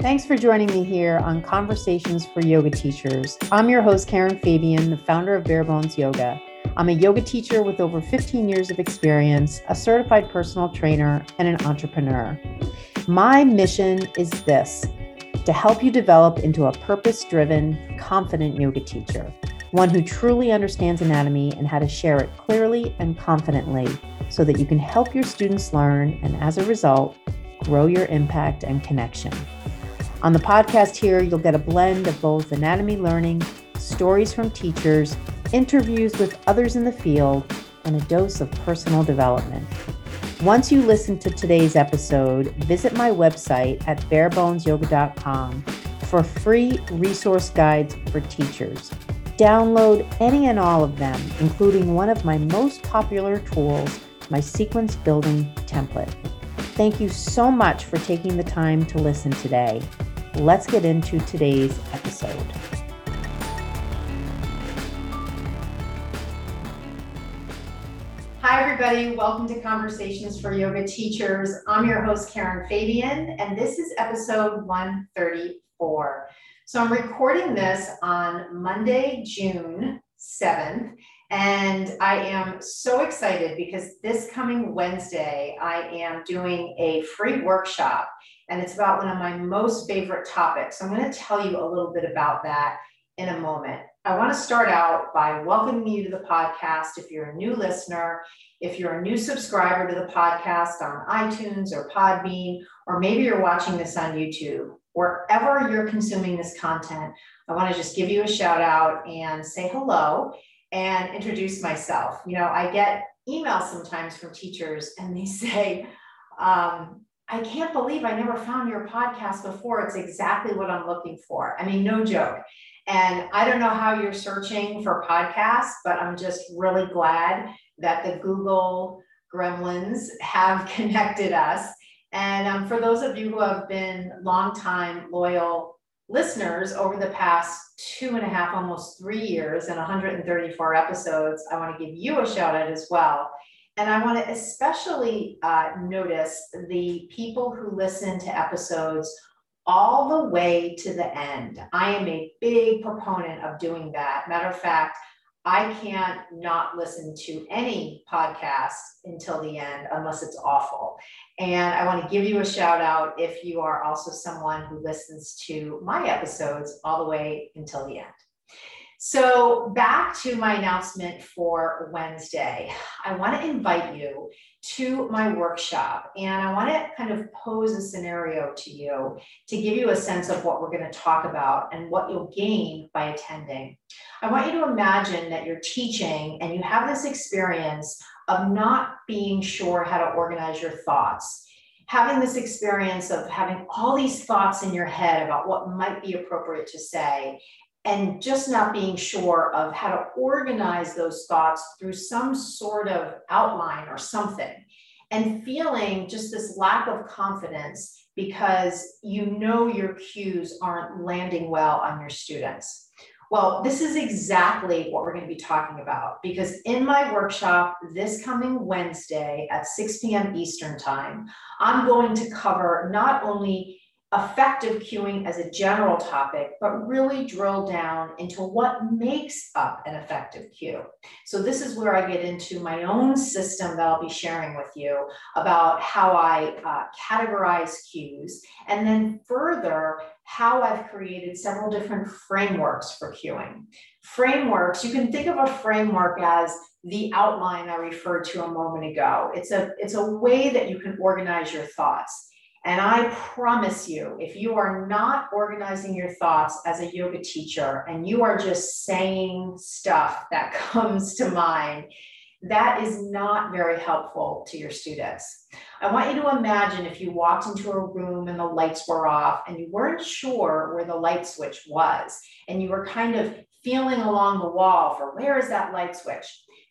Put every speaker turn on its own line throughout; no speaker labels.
Thanks for joining me here on Conversations for Yoga Teachers. I'm your host, Karen Fabian, the founder of Bare Bones Yoga. I'm a yoga teacher with over 15 years of experience, a certified personal trainer, and an entrepreneur. My mission is this to help you develop into a purpose driven, confident yoga teacher, one who truly understands anatomy and how to share it clearly and confidently so that you can help your students learn and as a result, grow your impact and connection. On the podcast here, you'll get a blend of both anatomy learning, stories from teachers, interviews with others in the field, and a dose of personal development. Once you listen to today's episode, visit my website at barebonesyoga.com for free resource guides for teachers. Download any and all of them, including one of my most popular tools, my sequence building template. Thank you so much for taking the time to listen today let's get into today's episode. Hi, everybody. Welcome to Conversations for Yoga Teachers. I'm your host, Karen Fabian, and this is episode 134. So I'm recording this on Monday, June 7th. And I am so excited because this coming Wednesday, I am doing a free workshop and it's about one of my most favorite topics. So I'm going to tell you a little bit about that in a moment. I want to start out by welcoming you to the podcast. If you're a new listener, if you're a new subscriber to the podcast on iTunes or Podbean, or maybe you're watching this on YouTube, wherever you're consuming this content, I want to just give you a shout out and say hello and introduce myself. You know, I get emails sometimes from teachers and they say, um, I can't believe I never found your podcast before. It's exactly what I'm looking for. I mean, no joke. And I don't know how you're searching for podcasts, but I'm just really glad that the Google gremlins have connected us. And um, for those of you who have been longtime loyal listeners over the past two and a half, almost three years and 134 episodes, I want to give you a shout out as well. And I want to especially uh, notice the people who listen to episodes all the way to the end. I am a big proponent of doing that. Matter of fact, I can't not listen to any podcast until the end unless it's awful. And I want to give you a shout out if you are also someone who listens to my episodes all the way until the end. So, back to my announcement for Wednesday. I want to invite you to my workshop and I want to kind of pose a scenario to you to give you a sense of what we're going to talk about and what you'll gain by attending. I want you to imagine that you're teaching and you have this experience of not being sure how to organize your thoughts having this experience of having all these thoughts in your head about what might be appropriate to say and just not being sure of how to organize those thoughts through some sort of outline or something and feeling just this lack of confidence because you know your cues aren't landing well on your students. Well, this is exactly what we're going to be talking about because in my workshop this coming Wednesday at 6 p.m. Eastern Time, I'm going to cover not only effective cueing as a general topic, but really drill down into what makes up an effective cue. So this is where I get into my own system that I'll be sharing with you about how I uh, categorize cues, and then further, how I've created several different frameworks for cueing. Frameworks, you can think of a framework as the outline I referred to a moment ago. It's a, it's a way that you can organize your thoughts. And I promise you, if you are not organizing your thoughts as a yoga teacher and you are just saying stuff that comes to mind, that is not very helpful to your students. I want you to imagine if you walked into a room and the lights were off and you weren't sure where the light switch was, and you were kind of feeling along the wall for where is that light switch?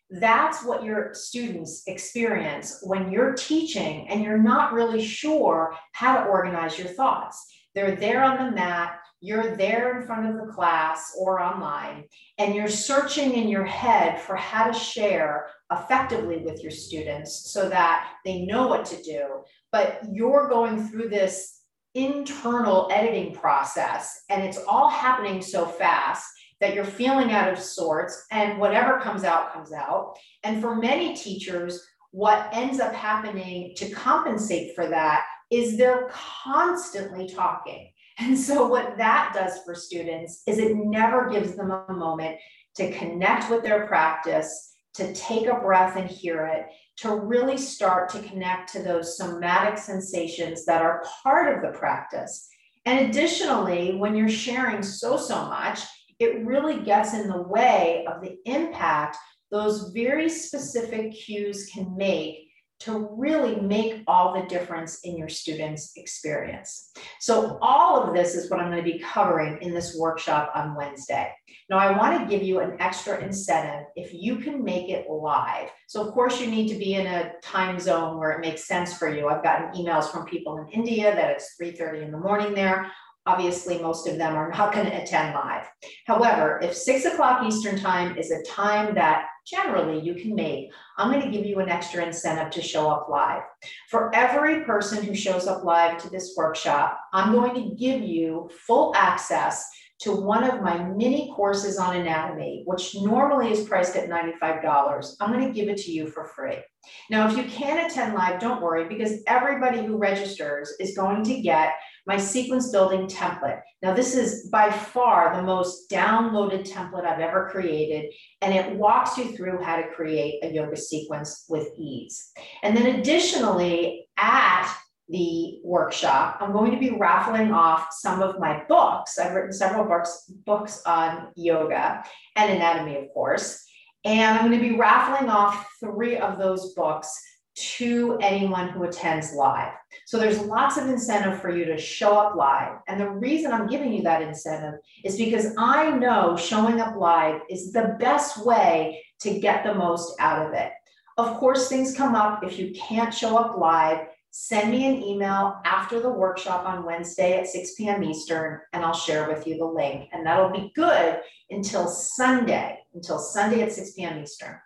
That's what your students experience when you're teaching and you're not really sure how to organize your thoughts. They're there on the mat, you're there in front of the class or online, and you're searching in your head for how to share effectively with your students so that they know what to do. But you're going through this internal editing process and it's all happening so fast that you're feeling out of sorts and whatever comes out comes out and for many teachers what ends up happening to compensate for that is they're constantly talking and so what that does for students is it never gives them a moment to connect with their practice to take a breath and hear it to really start to connect to those somatic sensations that are part of the practice. And additionally, when you're sharing so, so much, it really gets in the way of the impact those very specific cues can make to really make all the difference in your students' experience. So all of this is what I'm going to be covering in this workshop on Wednesday. Now I want to give you an extra incentive if you can make it live. So of course you need to be in a time zone where it makes sense for you. I've gotten emails from people in India that it's 3.30 in the morning there. Obviously, most of them are not going to attend live. However, if six o'clock Eastern time is a time that generally you can make, I'm going to give you an extra incentive to show up live. For every person who shows up live to this workshop, I'm going to give you full access to one of my mini courses on anatomy, which normally is priced at $95. I'm going to give it to you for free. Now, if you can't attend live, don't worry because everybody who registers is going to get my sequence building template. Now, this is by far the most downloaded template I've ever created, and it walks you through how to create a yoga sequence with ease. And then additionally, at the workshop, I'm going to be raffling off some of my books. I've written several books, books on yoga and anatomy, of course. And I'm going to be raffling off three of those books to anyone who attends live. So there's lots of incentive for you to show up live. And the reason I'm giving you that incentive is because I know showing up live is the best way to get the most out of it. Of course, things come up if you can't show up live. Send me an email after the workshop on Wednesday at 6 p.m. Eastern, and I'll share with you the link. And that'll be good until Sunday, until Sunday at 6 p.m. Eastern.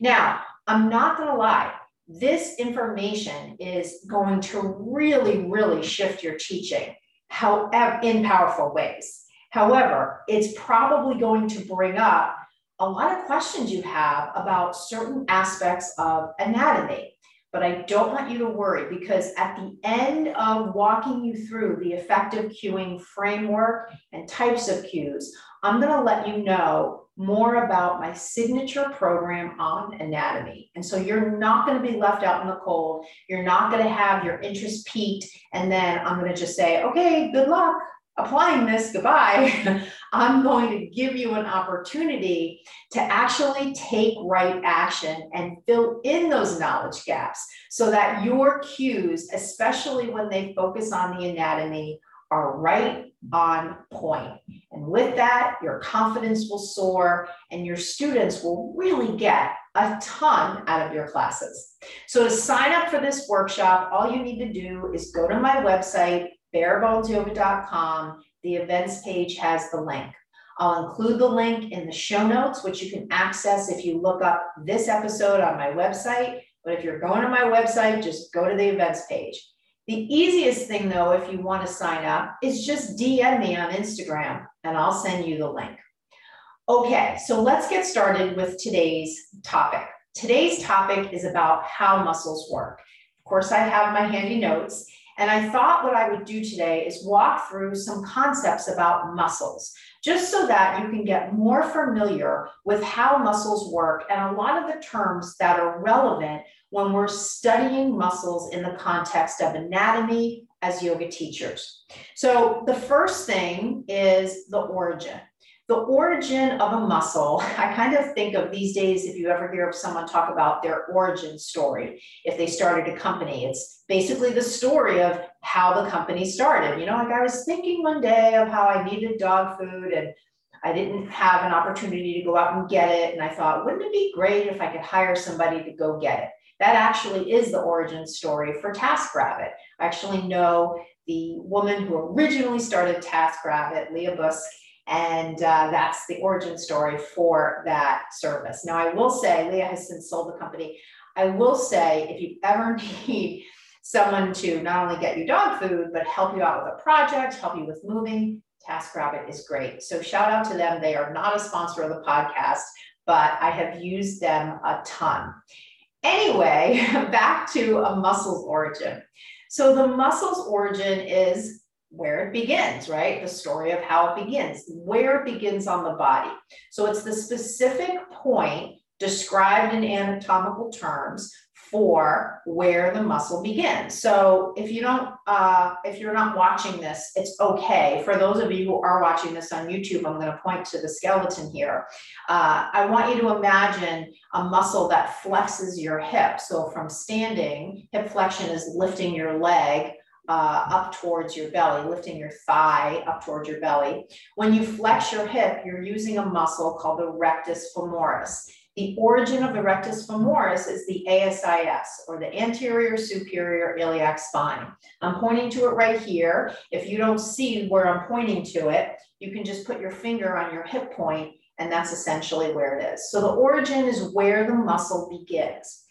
Now, I'm not going to lie, this information is going to really, really shift your teaching however, in powerful ways. However, it's probably going to bring up a lot of questions you have about certain aspects of anatomy. But I don't want you to worry because at the end of walking you through the effective cueing framework and types of cues, I'm going to let you know more about my signature program on anatomy. And so you're not going to be left out in the cold. You're not going to have your interest piqued. And then I'm going to just say, okay, good luck applying this, goodbye. I'm going to give you an opportunity to actually take right action and fill in those knowledge gaps so that your cues, especially when they focus on the anatomy, are right on point. And with that, your confidence will soar and your students will really get a ton out of your classes. So to sign up for this workshop, all you need to do is go to my website, barebonesyoga.com. The events page has the link. I'll include the link in the show notes, which you can access if you look up this episode on my website. But if you're going to my website, just go to the events page. The easiest thing though, if you want to sign up, is just DM me on Instagram and I'll send you the link. Okay, so let's get started with today's topic. Today's topic is about how muscles work. Of course, I have my handy notes, and I thought what I would do today is walk through some concepts about muscles, just so that you can get more familiar with how muscles work and a lot of the terms that are relevant when we're studying muscles in the context of anatomy as yoga teachers. So the first thing is the origin. The origin of a muscle, I kind of think of these days, if you ever hear of someone talk about their origin story, if they started a company, it's basically the story of how the company started. You know, like I was thinking one day of how I needed dog food and I didn't have an opportunity to go out and get it. And I thought, wouldn't it be great if I could hire somebody to go get it? That actually is the origin story for TaskRabbit. I actually know the woman who originally started TaskRabbit, Leah Busque, and uh, that's the origin story for that service. Now, I will say, Leah has since sold the company. I will say, if you ever need someone to not only get you dog food, but help you out with a project, help you with moving, TaskRabbit is great. So shout out to them. They are not a sponsor of the podcast, but I have used them a ton. Anyway, back to a muscle's origin. So the muscle's origin is where it begins, right? The story of how it begins, where it begins on the body. So it's the specific point described in anatomical terms for where the muscle begins. So if you don't, uh, if you're not watching this, it's okay. For those of you who are watching this on YouTube, I'm going to point to the skeleton here. Uh, I want you to imagine a muscle that flexes your hip. So from standing, hip flexion is lifting your leg uh, up towards your belly, lifting your thigh up towards your belly. When you flex your hip, you're using a muscle called the rectus femoris. The origin of the rectus femoris is the ASIS, or the anterior superior iliac spine. I'm pointing to it right here. If you don't see where I'm pointing to it, you can just put your finger on your hip point, and that's essentially where it is. So the origin is where the muscle begins.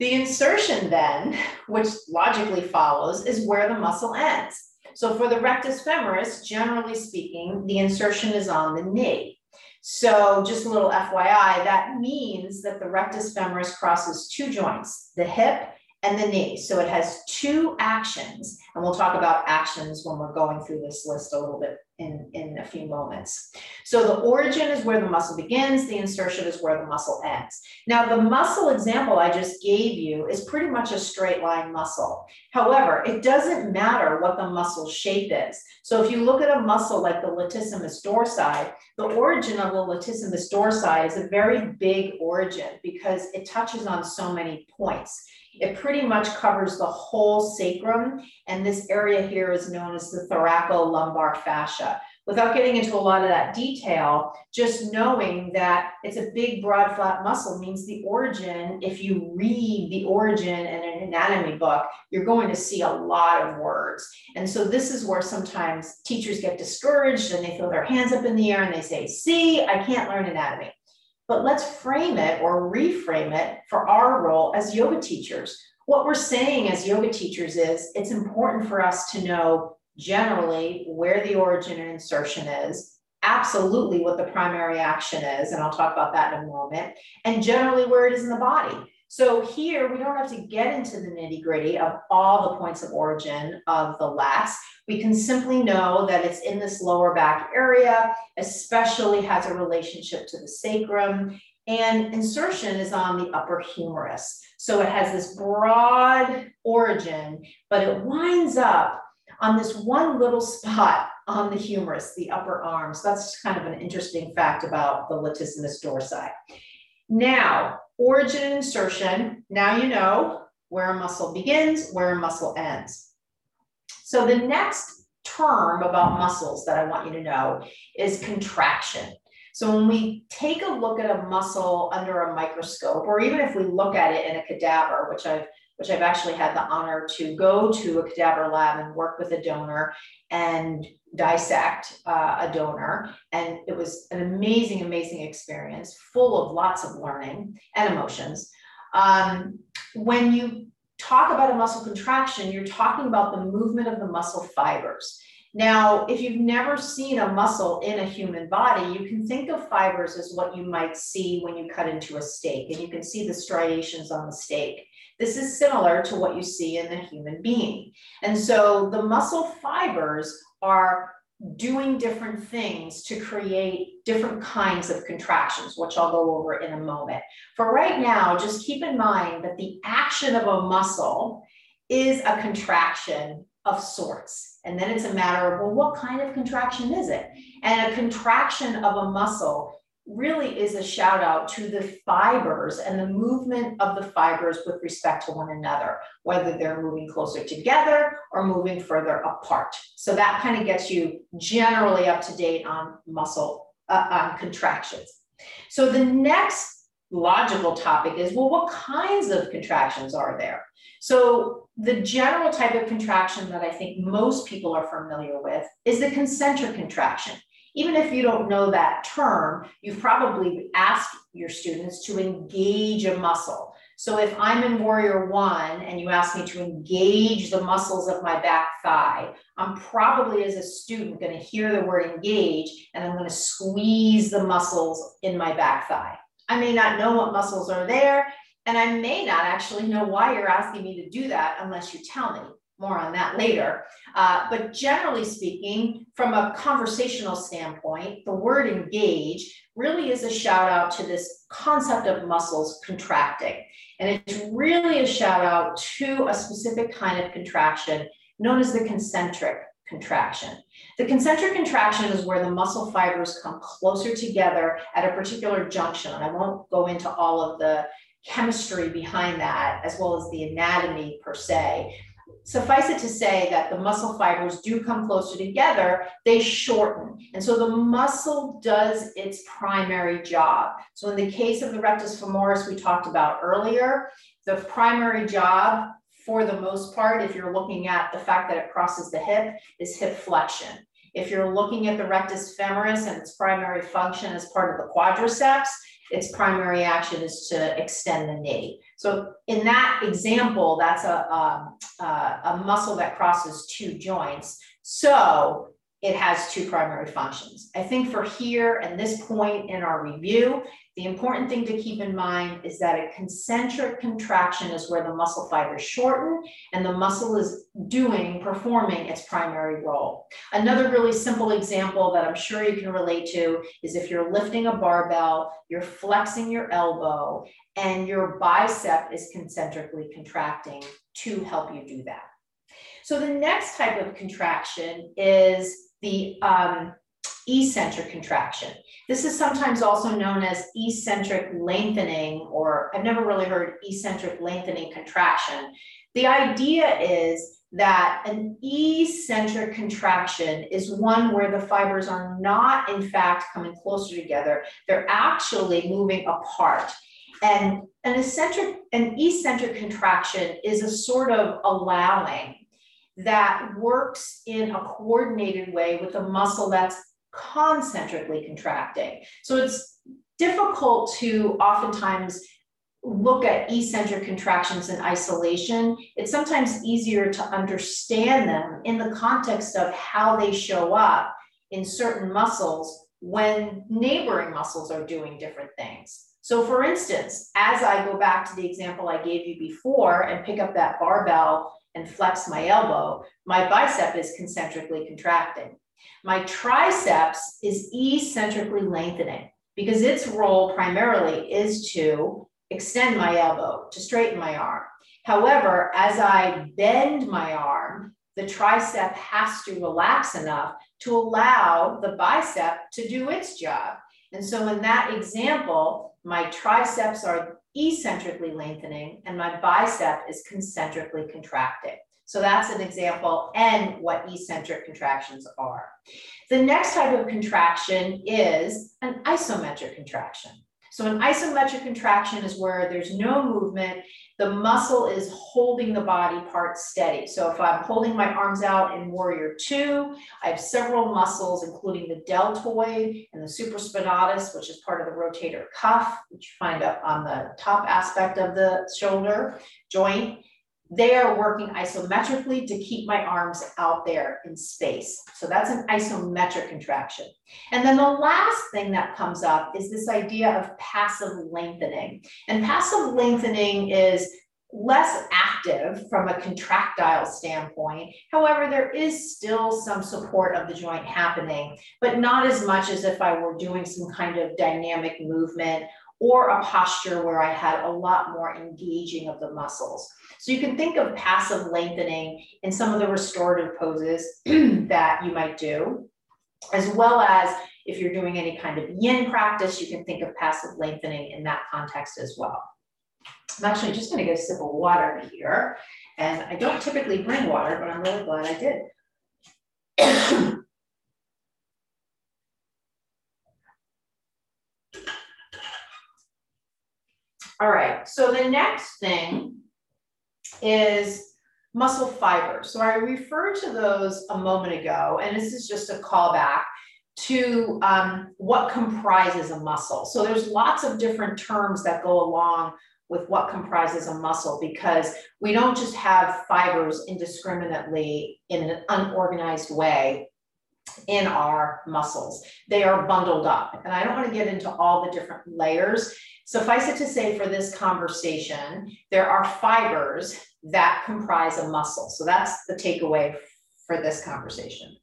The insertion then, which logically follows, is where the muscle ends. So for the rectus femoris, generally speaking, the insertion is on the knee. So just a little FYI, that means that the rectus femoris crosses two joints, the hip and the knee. So it has two actions, and we'll talk about actions when we're going through this list a little bit in, in a few moments. So the origin is where the muscle begins, the insertion is where the muscle ends. Now the muscle example I just gave you is pretty much a straight line muscle. However, it doesn't matter what the muscle shape is. So if you look at a muscle like the latissimus dorsi, the origin of the latissimus dorsi is a very big origin because it touches on so many points. It pretty much covers the whole sacrum, and this area here is known as the thoracolumbar fascia. Without getting into a lot of that detail, just knowing that it's a big, broad, flat muscle means the origin, if you read the origin in an anatomy book, you're going to see a lot of words. And so this is where sometimes teachers get discouraged and they throw their hands up in the air and they say, see, I can't learn anatomy but let's frame it or reframe it for our role as yoga teachers. What we're saying as yoga teachers is it's important for us to know generally where the origin and insertion is, absolutely what the primary action is, and I'll talk about that in a moment, and generally where it is in the body. So here we don't have to get into the nitty gritty of all the points of origin of the lats. We can simply know that it's in this lower back area, especially has a relationship to the sacrum, and insertion is on the upper humerus. So it has this broad origin, but it winds up on this one little spot on the humerus, the upper arm. So that's kind of an interesting fact about the latissimus dorsi. Now, origin and insertion, now you know where a muscle begins, where a muscle ends. So the next term about muscles that I want you to know is contraction. So when we take a look at a muscle under a microscope, or even if we look at it in a cadaver, which I've which I've actually had the honor to go to a cadaver lab and work with a donor and dissect uh, a donor. And it was an amazing, amazing experience, full of lots of learning and emotions. Um, when you talk about a muscle contraction, you're talking about the movement of the muscle fibers. Now, if you've never seen a muscle in a human body, you can think of fibers as what you might see when you cut into a steak, and you can see the striations on the steak. This is similar to what you see in the human being. And so the muscle fibers are doing different things to create different kinds of contractions, which I'll go over in a moment. For right now, just keep in mind that the action of a muscle is a contraction of sorts. And then it's a matter of, well, what kind of contraction is it? And a contraction of a muscle really is a shout out to the fibers and the movement of the fibers with respect to one another, whether they're moving closer together or moving further apart. So that kind of gets you generally up to date on muscle uh, on contractions. So the next logical topic is well, what kinds of contractions are there? So the general type of contraction that I think most people are familiar with is the concentric contraction. Even if you don't know that term, you've probably asked your students to engage a muscle. So if I'm in warrior one and you ask me to engage the muscles of my back thigh, I'm probably as a student going to hear the word engage and I'm going to squeeze the muscles in my back thigh. I may not know what muscles are there, and I may not actually know why you're asking me to do that unless you tell me. More on that later. Uh, but generally speaking, from a conversational standpoint, the word engage really is a shout out to this concept of muscles contracting. And it's really a shout out to a specific kind of contraction known as the concentric contraction. The concentric contraction is where the muscle fibers come closer together at a particular junction. And I won't go into all of the chemistry behind that, as well as the anatomy per se suffice it to say that the muscle fibers do come closer together, they shorten. And so the muscle does its primary job. So in the case of the rectus femoris we talked about earlier, the primary job for the most part, if you're looking at the fact that it crosses the hip, is hip flexion. If you're looking at the rectus femoris and its primary function as part of the quadriceps, its primary action is to extend the knee. So in that example, that's a, a, um, uh, a muscle that crosses two joints. So it has two primary functions. I think for here and this point in our review, the important thing to keep in mind is that a concentric contraction is where the muscle fibers shorten and the muscle is doing, performing its primary role. Another really simple example that I'm sure you can relate to is if you're lifting a barbell, you're flexing your elbow and your bicep is concentrically contracting to help you do that. So the next type of contraction is the um, eccentric contraction. This is sometimes also known as eccentric lengthening, or I've never really heard eccentric lengthening contraction. The idea is that an eccentric contraction is one where the fibers are not, in fact, coming closer together. They're actually moving apart. And an eccentric, an eccentric contraction is a sort of allowing that works in a coordinated way with a muscle that's concentrically contracting. So it's difficult to oftentimes look at eccentric contractions in isolation. It's sometimes easier to understand them in the context of how they show up in certain muscles when neighboring muscles are doing different things. So for instance, as I go back to the example I gave you before and pick up that barbell and flex my elbow, my bicep is concentrically contracting. My triceps is eccentrically lengthening because its role primarily is to extend my elbow, to straighten my arm. However, as I bend my arm, the tricep has to relax enough to allow the bicep to do its job. And so in that example, my triceps are eccentrically lengthening and my bicep is concentrically contracting. So that's an example and what eccentric contractions are. The next type of contraction is an isometric contraction. So an isometric contraction is where there's no movement. The muscle is holding the body part steady. So if I'm holding my arms out in warrior two, I have several muscles, including the deltoid and the supraspinatus, which is part of the rotator cuff, which you find up on the top aspect of the shoulder joint they are working isometrically to keep my arms out there in space. So that's an isometric contraction. And then the last thing that comes up is this idea of passive lengthening. And passive lengthening is less active from a contractile standpoint. However, there is still some support of the joint happening, but not as much as if I were doing some kind of dynamic movement or a posture where I had a lot more engaging of the muscles. So you can think of passive lengthening in some of the restorative poses that you might do, as well as if you're doing any kind of yin practice, you can think of passive lengthening in that context as well. I'm actually just gonna get a sip of water here. And I don't typically bring water, but I'm really glad I did. All right, so the next thing is muscle fibers. So I referred to those a moment ago, and this is just a callback to um, what comprises a muscle. So there's lots of different terms that go along with what comprises a muscle because we don't just have fibers indiscriminately in an unorganized way in our muscles. They are bundled up. And I don't want to get into all the different layers. Suffice it to say, for this conversation, there are fibers that comprise a muscle. So that's the takeaway for this conversation.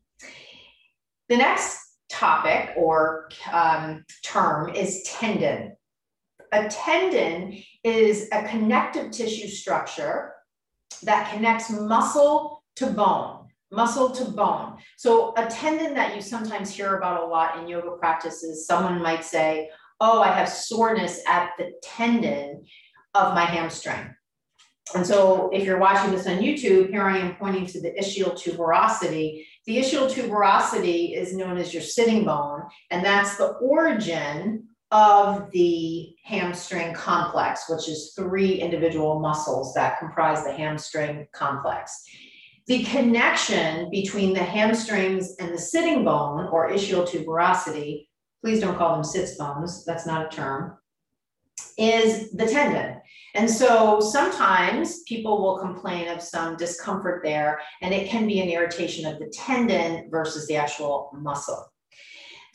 The next topic or um, term is tendon. A tendon is a connective tissue structure that connects muscle to bone muscle to bone. So a tendon that you sometimes hear about a lot in yoga practices, someone might say, oh, I have soreness at the tendon of my hamstring. And so if you're watching this on YouTube, here I am pointing to the ischial tuberosity. The ischial tuberosity is known as your sitting bone, and that's the origin of the hamstring complex, which is three individual muscles that comprise the hamstring complex. The connection between the hamstrings and the sitting bone or ischial tuberosity, please don't call them sits bones, that's not a term, is the tendon. And so sometimes people will complain of some discomfort there, and it can be an irritation of the tendon versus the actual muscle.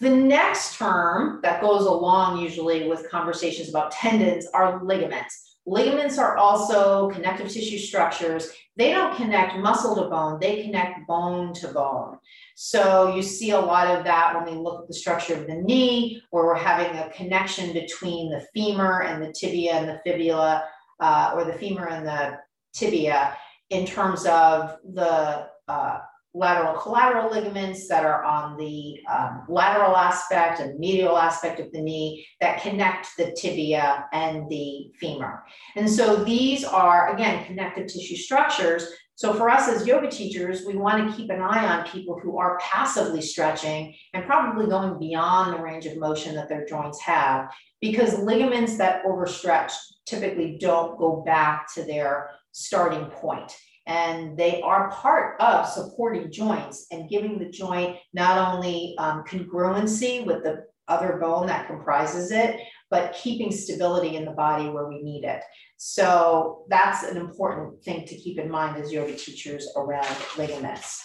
The next term that goes along usually with conversations about tendons are ligaments. Ligaments are also connective tissue structures. They don't connect muscle to bone, they connect bone to bone. So you see a lot of that when we look at the structure of the knee, where we're having a connection between the femur and the tibia and the fibula, uh, or the femur and the tibia in terms of the uh, lateral collateral ligaments that are on the um, lateral aspect and medial aspect of the knee that connect the tibia and the femur. And so these are, again, connective tissue structures. So for us as yoga teachers, we want to keep an eye on people who are passively stretching and probably going beyond the range of motion that their joints have because ligaments that overstretch typically don't go back to their starting point and they are part of supporting joints and giving the joint not only um, congruency with the other bone that comprises it, but keeping stability in the body where we need it. So that's an important thing to keep in mind as yoga teachers around ligaments.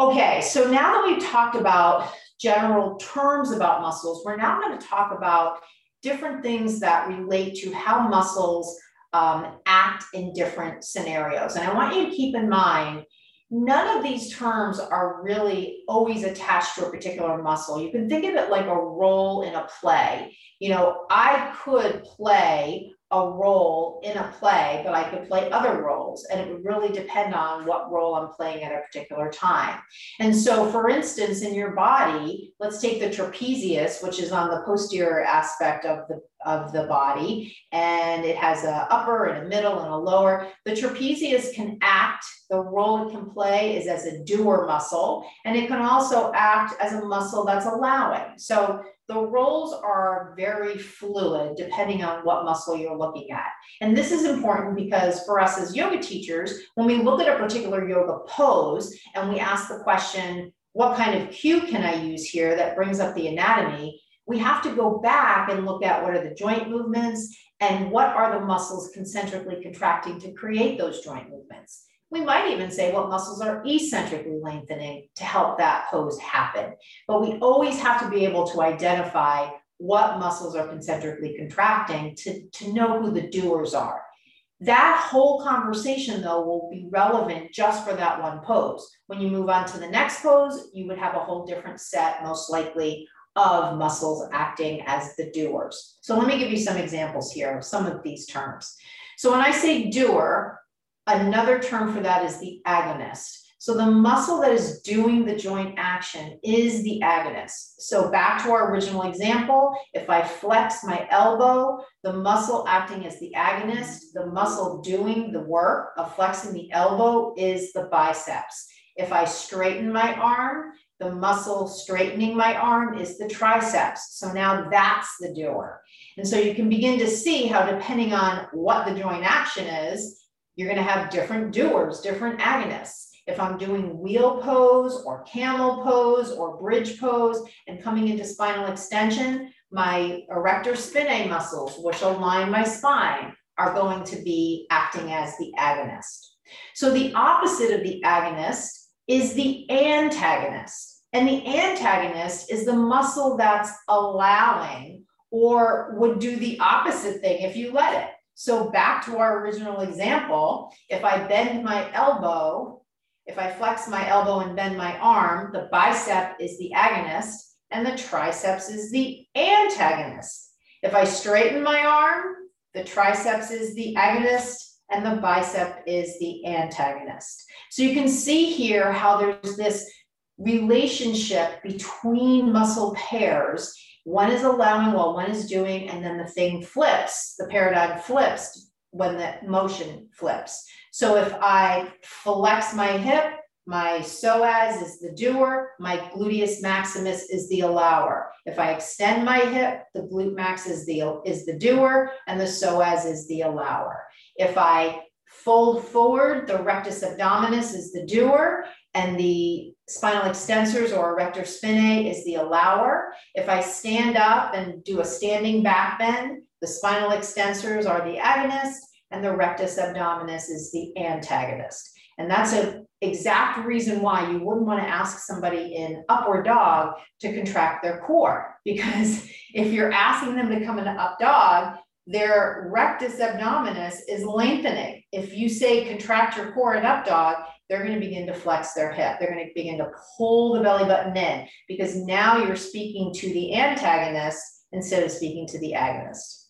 Okay, so now that we've talked about general terms about muscles, we're now going to talk about different things that relate to how muscles um, act in different scenarios. And I want you to keep in mind, none of these terms are really always attached to a particular muscle. You can think of it like a role in a play. You know, I could play a role in a play, but I could play other roles. And it would really depend on what role I'm playing at a particular time. And so, for instance, in your body, let's take the trapezius, which is on the posterior aspect of the of the body and it has a upper and a middle and a lower the trapezius can act the role it can play is as a doer muscle and it can also act as a muscle that's allowing so the roles are very fluid depending on what muscle you're looking at. And this is important because for us as yoga teachers, when we look at a particular yoga pose and we ask the question, what kind of cue can I use here that brings up the anatomy? We have to go back and look at what are the joint movements and what are the muscles concentrically contracting to create those joint movements. We might even say what muscles are eccentrically lengthening to help that pose happen. But we always have to be able to identify what muscles are concentrically contracting to, to know who the doers are. That whole conversation, though, will be relevant just for that one pose. When you move on to the next pose, you would have a whole different set, most likely, of muscles acting as the doers. So let me give you some examples here of some of these terms. So when I say doer, Another term for that is the agonist. So the muscle that is doing the joint action is the agonist. So back to our original example, if I flex my elbow, the muscle acting as the agonist, the muscle doing the work of flexing the elbow is the biceps. If I straighten my arm, the muscle straightening my arm is the triceps. So now that's the doer. And so you can begin to see how depending on what the joint action is, you're going to have different doers, different agonists. If I'm doing wheel pose or camel pose or bridge pose and coming into spinal extension, my erector spinae muscles, which align my spine, are going to be acting as the agonist. So the opposite of the agonist is the antagonist. And the antagonist is the muscle that's allowing or would do the opposite thing if you let it. So back to our original example, if I bend my elbow, if I flex my elbow and bend my arm, the bicep is the agonist and the triceps is the antagonist. If I straighten my arm, the triceps is the agonist and the bicep is the antagonist. So you can see here how there's this relationship between muscle pairs. One is allowing while one is doing, and then the thing flips, the paradigm flips when the motion flips. So if I flex my hip, my psoas is the doer, my gluteus maximus is the allower. If I extend my hip, the glute max is the, is the doer and the psoas is the allower. If I fold forward, the rectus abdominis is the doer and the spinal extensors or erector spinae is the allower. If I stand up and do a standing back bend, the spinal extensors are the agonist and the rectus abdominis is the antagonist. And that's an exact reason why you wouldn't want to ask somebody in upward dog to contract their core. Because if you're asking them to come into up dog, their rectus abdominis is lengthening. If you say contract your core in up dog, they're going to begin to flex their hip. They're going to begin to pull the belly button in because now you're speaking to the antagonist instead of speaking to the agonist.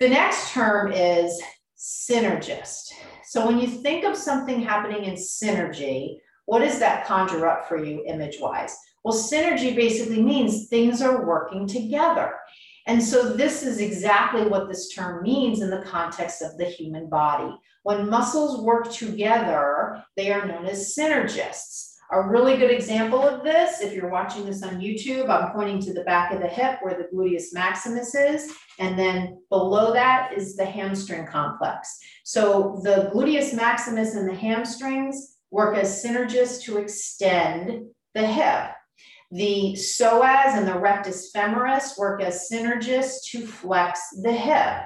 The next term is synergist. So when you think of something happening in synergy, what does that conjure up for you image wise? Well, synergy basically means things are working together. And so this is exactly what this term means in the context of the human body. When muscles work together, they are known as synergists. A really good example of this, if you're watching this on YouTube, I'm pointing to the back of the hip where the gluteus maximus is, and then below that is the hamstring complex. So the gluteus maximus and the hamstrings work as synergists to extend the hip. The psoas and the rectus femoris work as synergists to flex the hip.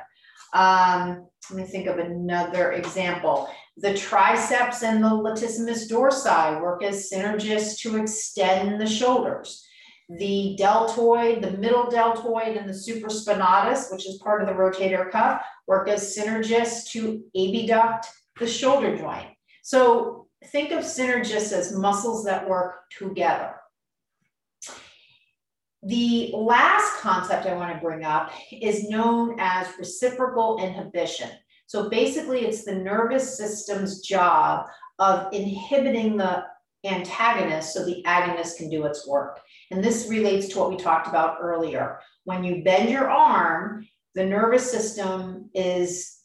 Um, let me think of another example. The triceps and the latissimus dorsi work as synergists to extend the shoulders. The deltoid, the middle deltoid, and the supraspinatus, which is part of the rotator cuff, work as synergists to abduct the shoulder joint. So think of synergists as muscles that work together. The last concept I want to bring up is known as reciprocal inhibition. So basically, it's the nervous system's job of inhibiting the antagonist so the agonist can do its work. And this relates to what we talked about earlier. When you bend your arm, the nervous system is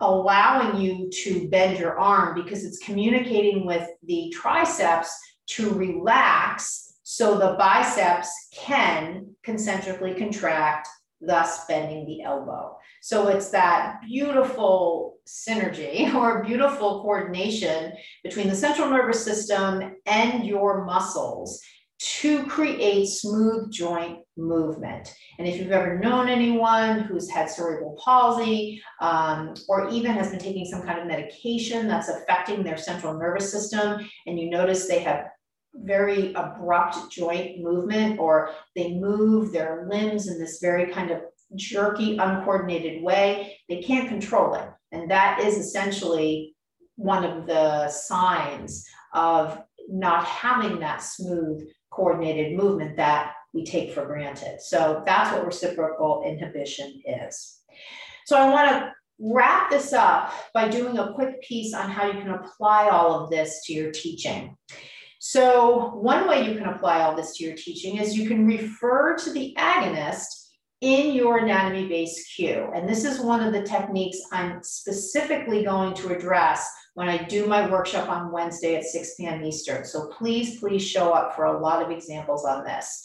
allowing you to bend your arm because it's communicating with the triceps to relax so the biceps can concentrically contract, thus bending the elbow. So it's that beautiful synergy or beautiful coordination between the central nervous system and your muscles to create smooth joint movement. And if you've ever known anyone who's had cerebral palsy um, or even has been taking some kind of medication that's affecting their central nervous system, and you notice they have very abrupt joint movement or they move their limbs in this very kind of jerky, uncoordinated way, they can't control it. And that is essentially one of the signs of not having that smooth, coordinated movement that we take for granted. So that's what reciprocal inhibition is. So I want to wrap this up by doing a quick piece on how you can apply all of this to your teaching. So one way you can apply all this to your teaching is you can refer to the agonist in your anatomy-based cue. And this is one of the techniques I'm specifically going to address when I do my workshop on Wednesday at 6 p.m. Eastern. So please, please show up for a lot of examples on this.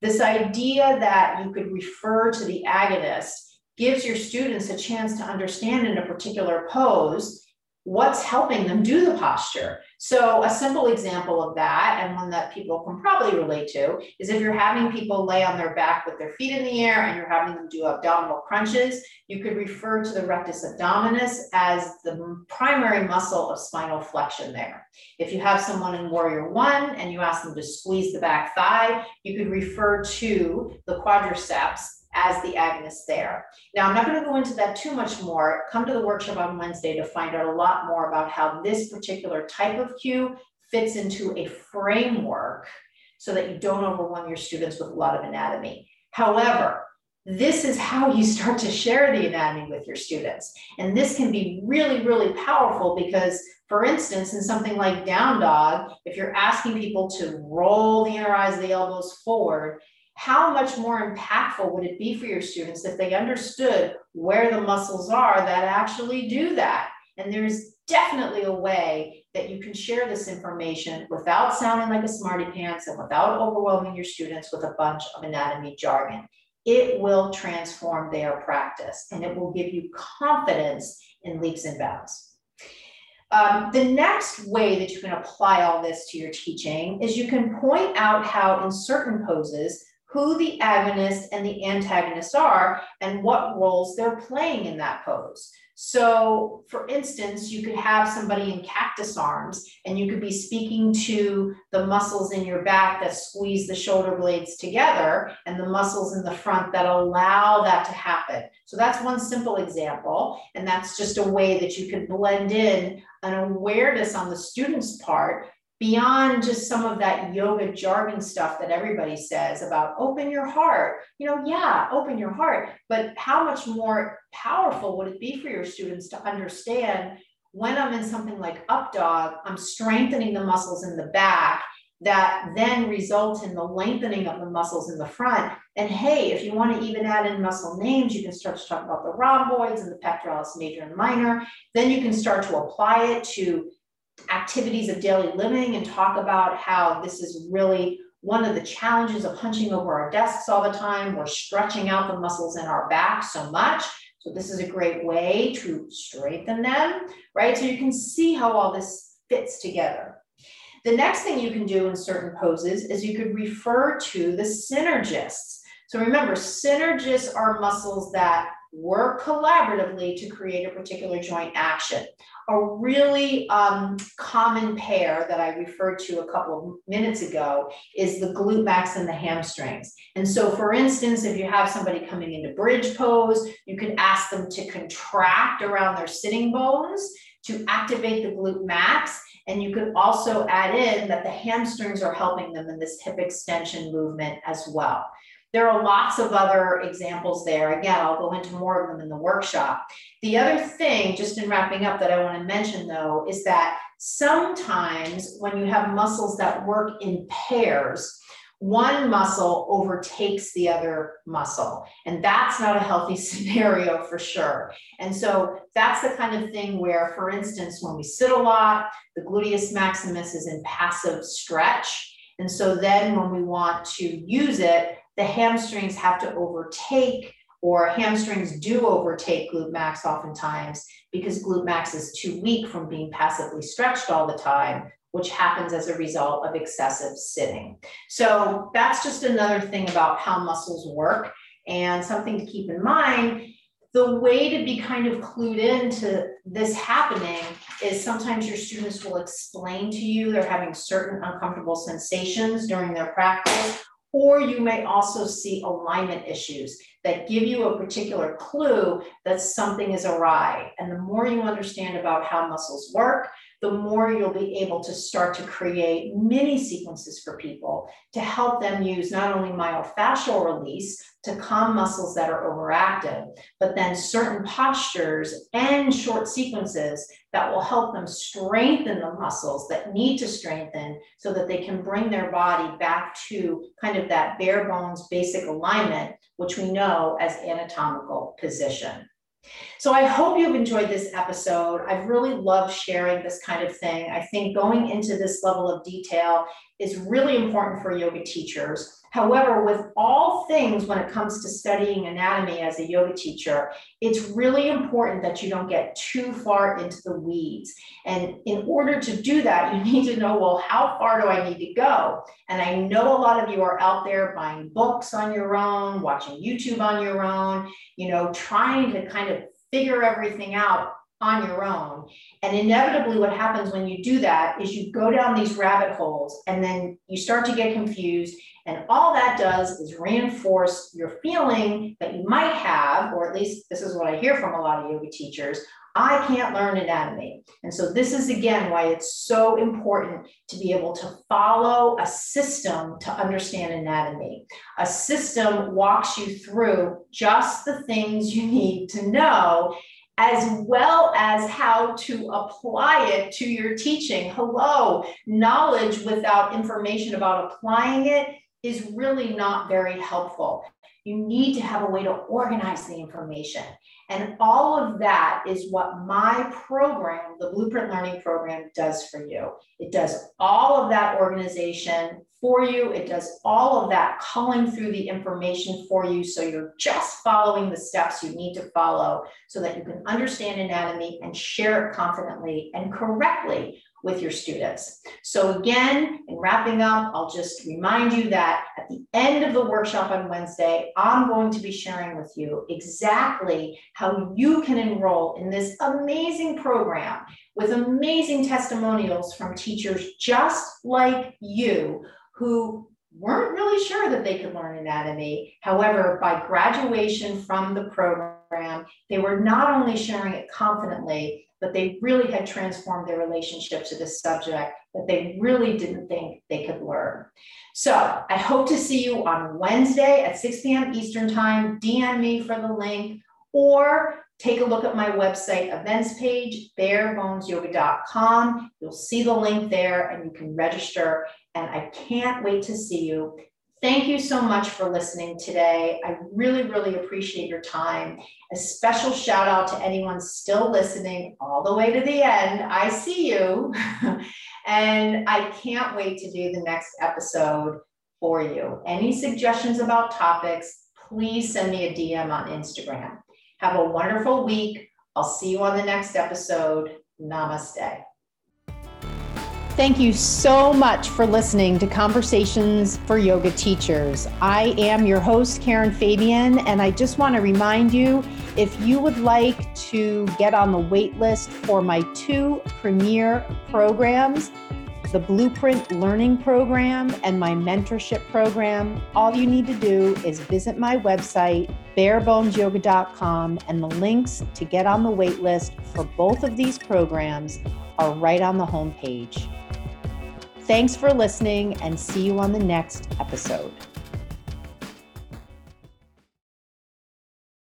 This idea that you could refer to the agonist gives your students a chance to understand in a particular pose what's helping them do the posture. So a simple example of that, and one that people can probably relate to, is if you're having people lay on their back with their feet in the air and you're having them do abdominal crunches, you could refer to the rectus abdominis as the primary muscle of spinal flexion there. If you have someone in warrior one and you ask them to squeeze the back thigh, you could refer to the quadriceps as the agonist there. Now, I'm not going to go into that too much more. Come to the workshop on Wednesday to find out a lot more about how this particular type of cue fits into a framework so that you don't overwhelm your students with a lot of anatomy. However, this is how you start to share the anatomy with your students. And this can be really, really powerful because, for instance, in something like down dog, if you're asking people to roll the inner eyes the elbows forward, how much more impactful would it be for your students if they understood where the muscles are that actually do that? And there's definitely a way that you can share this information without sounding like a smarty pants and without overwhelming your students with a bunch of anatomy jargon. It will transform their practice and it will give you confidence in leaps and bounds. Um, the next way that you can apply all this to your teaching is you can point out how in certain poses, who the agonist and the antagonist are and what roles they're playing in that pose. So, for instance, you could have somebody in cactus arms and you could be speaking to the muscles in your back that squeeze the shoulder blades together and the muscles in the front that allow that to happen. So, that's one simple example. And that's just a way that you can blend in an awareness on the student's part beyond just some of that yoga jargon stuff that everybody says about open your heart. You know, yeah, open your heart, but how much more powerful would it be for your students to understand when I'm in something like up dog, I'm strengthening the muscles in the back that then result in the lengthening of the muscles in the front. And hey, if you want to even add in muscle names, you can start to talk about the rhomboids and the pectoralis major and minor. Then you can start to apply it to activities of daily living and talk about how this is really one of the challenges of hunching over our desks all the time. We're stretching out the muscles in our back so much. So this is a great way to strengthen them, right? So you can see how all this fits together. The next thing you can do in certain poses is you could refer to the synergists. So remember, synergists are muscles that work collaboratively to create a particular joint action a really um, common pair that I referred to a couple of minutes ago is the glute max and the hamstrings. And so, for instance, if you have somebody coming into bridge pose, you can ask them to contract around their sitting bones to activate the glute max. And you could also add in that the hamstrings are helping them in this hip extension movement as well. There are lots of other examples there. Again, I'll go into more of them in the workshop. The other thing, just in wrapping up, that I want to mention though, is that sometimes when you have muscles that work in pairs, one muscle overtakes the other muscle. And that's not a healthy scenario for sure. And so that's the kind of thing where, for instance, when we sit a lot, the gluteus maximus is in passive stretch. And so then when we want to use it, the hamstrings have to overtake or hamstrings do overtake glute max oftentimes because glute max is too weak from being passively stretched all the time, which happens as a result of excessive sitting. So that's just another thing about how muscles work and something to keep in mind. The way to be kind of clued into this happening is sometimes your students will explain to you they're having certain uncomfortable sensations during their practice or you may also see alignment issues that give you a particular clue that something is awry. And the more you understand about how muscles work, the more you'll be able to start to create mini sequences for people to help them use not only myofascial release to calm muscles that are overactive, but then certain postures and short sequences that will help them strengthen the muscles that need to strengthen so that they can bring their body back to kind of that bare bones basic alignment, which we know as anatomical position. So I hope you've enjoyed this episode. I've really loved sharing this kind of thing. I think going into this level of detail is really important for yoga teachers. However, with all things when it comes to studying anatomy as a yoga teacher, it's really important that you don't get too far into the weeds. And in order to do that, you need to know well, how far do I need to go? And I know a lot of you are out there buying books on your own, watching YouTube on your own, you know, trying to kind of figure everything out on your own. And inevitably, what happens when you do that is you go down these rabbit holes and then you start to get confused. And all that does is reinforce your feeling that you might have, or at least this is what I hear from a lot of yoga teachers I can't learn anatomy. And so, this is again why it's so important to be able to follow a system to understand anatomy. A system walks you through just the things you need to know as well as how to apply it to your teaching. Hello, knowledge without information about applying it is really not very helpful. You need to have a way to organize the information. And all of that is what my program, the Blueprint Learning Program, does for you. It does all of that organization for you. It does all of that culling through the information for you. So you're just following the steps you need to follow so that you can understand anatomy and share it confidently and correctly with your students. So again, in wrapping up, I'll just remind you that at the end of the workshop on Wednesday, I'm going to be sharing with you exactly how you can enroll in this amazing program with amazing testimonials from teachers just like you who weren't really sure that they could learn anatomy. However, by graduation from the program, they were not only sharing it confidently, but they really had transformed their relationship to this subject that they really didn't think they could learn. So I hope to see you on Wednesday at 6 p.m. Eastern Time. DM me for the link or take a look at my website events page, barebonesyoga.com. You'll see the link there and you can register. And I can't wait to see you. Thank you so much for listening today. I really, really appreciate your time. A special shout out to anyone still listening all the way to the end. I see you. and I can't wait to do the next episode for you. Any suggestions about topics, please send me a DM on Instagram. Have a wonderful week. I'll see you on the next episode. Namaste. Thank you so much for listening to Conversations for Yoga Teachers. I am your host, Karen Fabian, and I just want to remind you if you would like to get on the wait list for my two premier programs, the Blueprint Learning Program and my mentorship program, all you need to do is visit my website, barebonesyoga.com, and the links to get on the wait list for both of these programs are right on the homepage. Thanks for listening and see you on the next episode.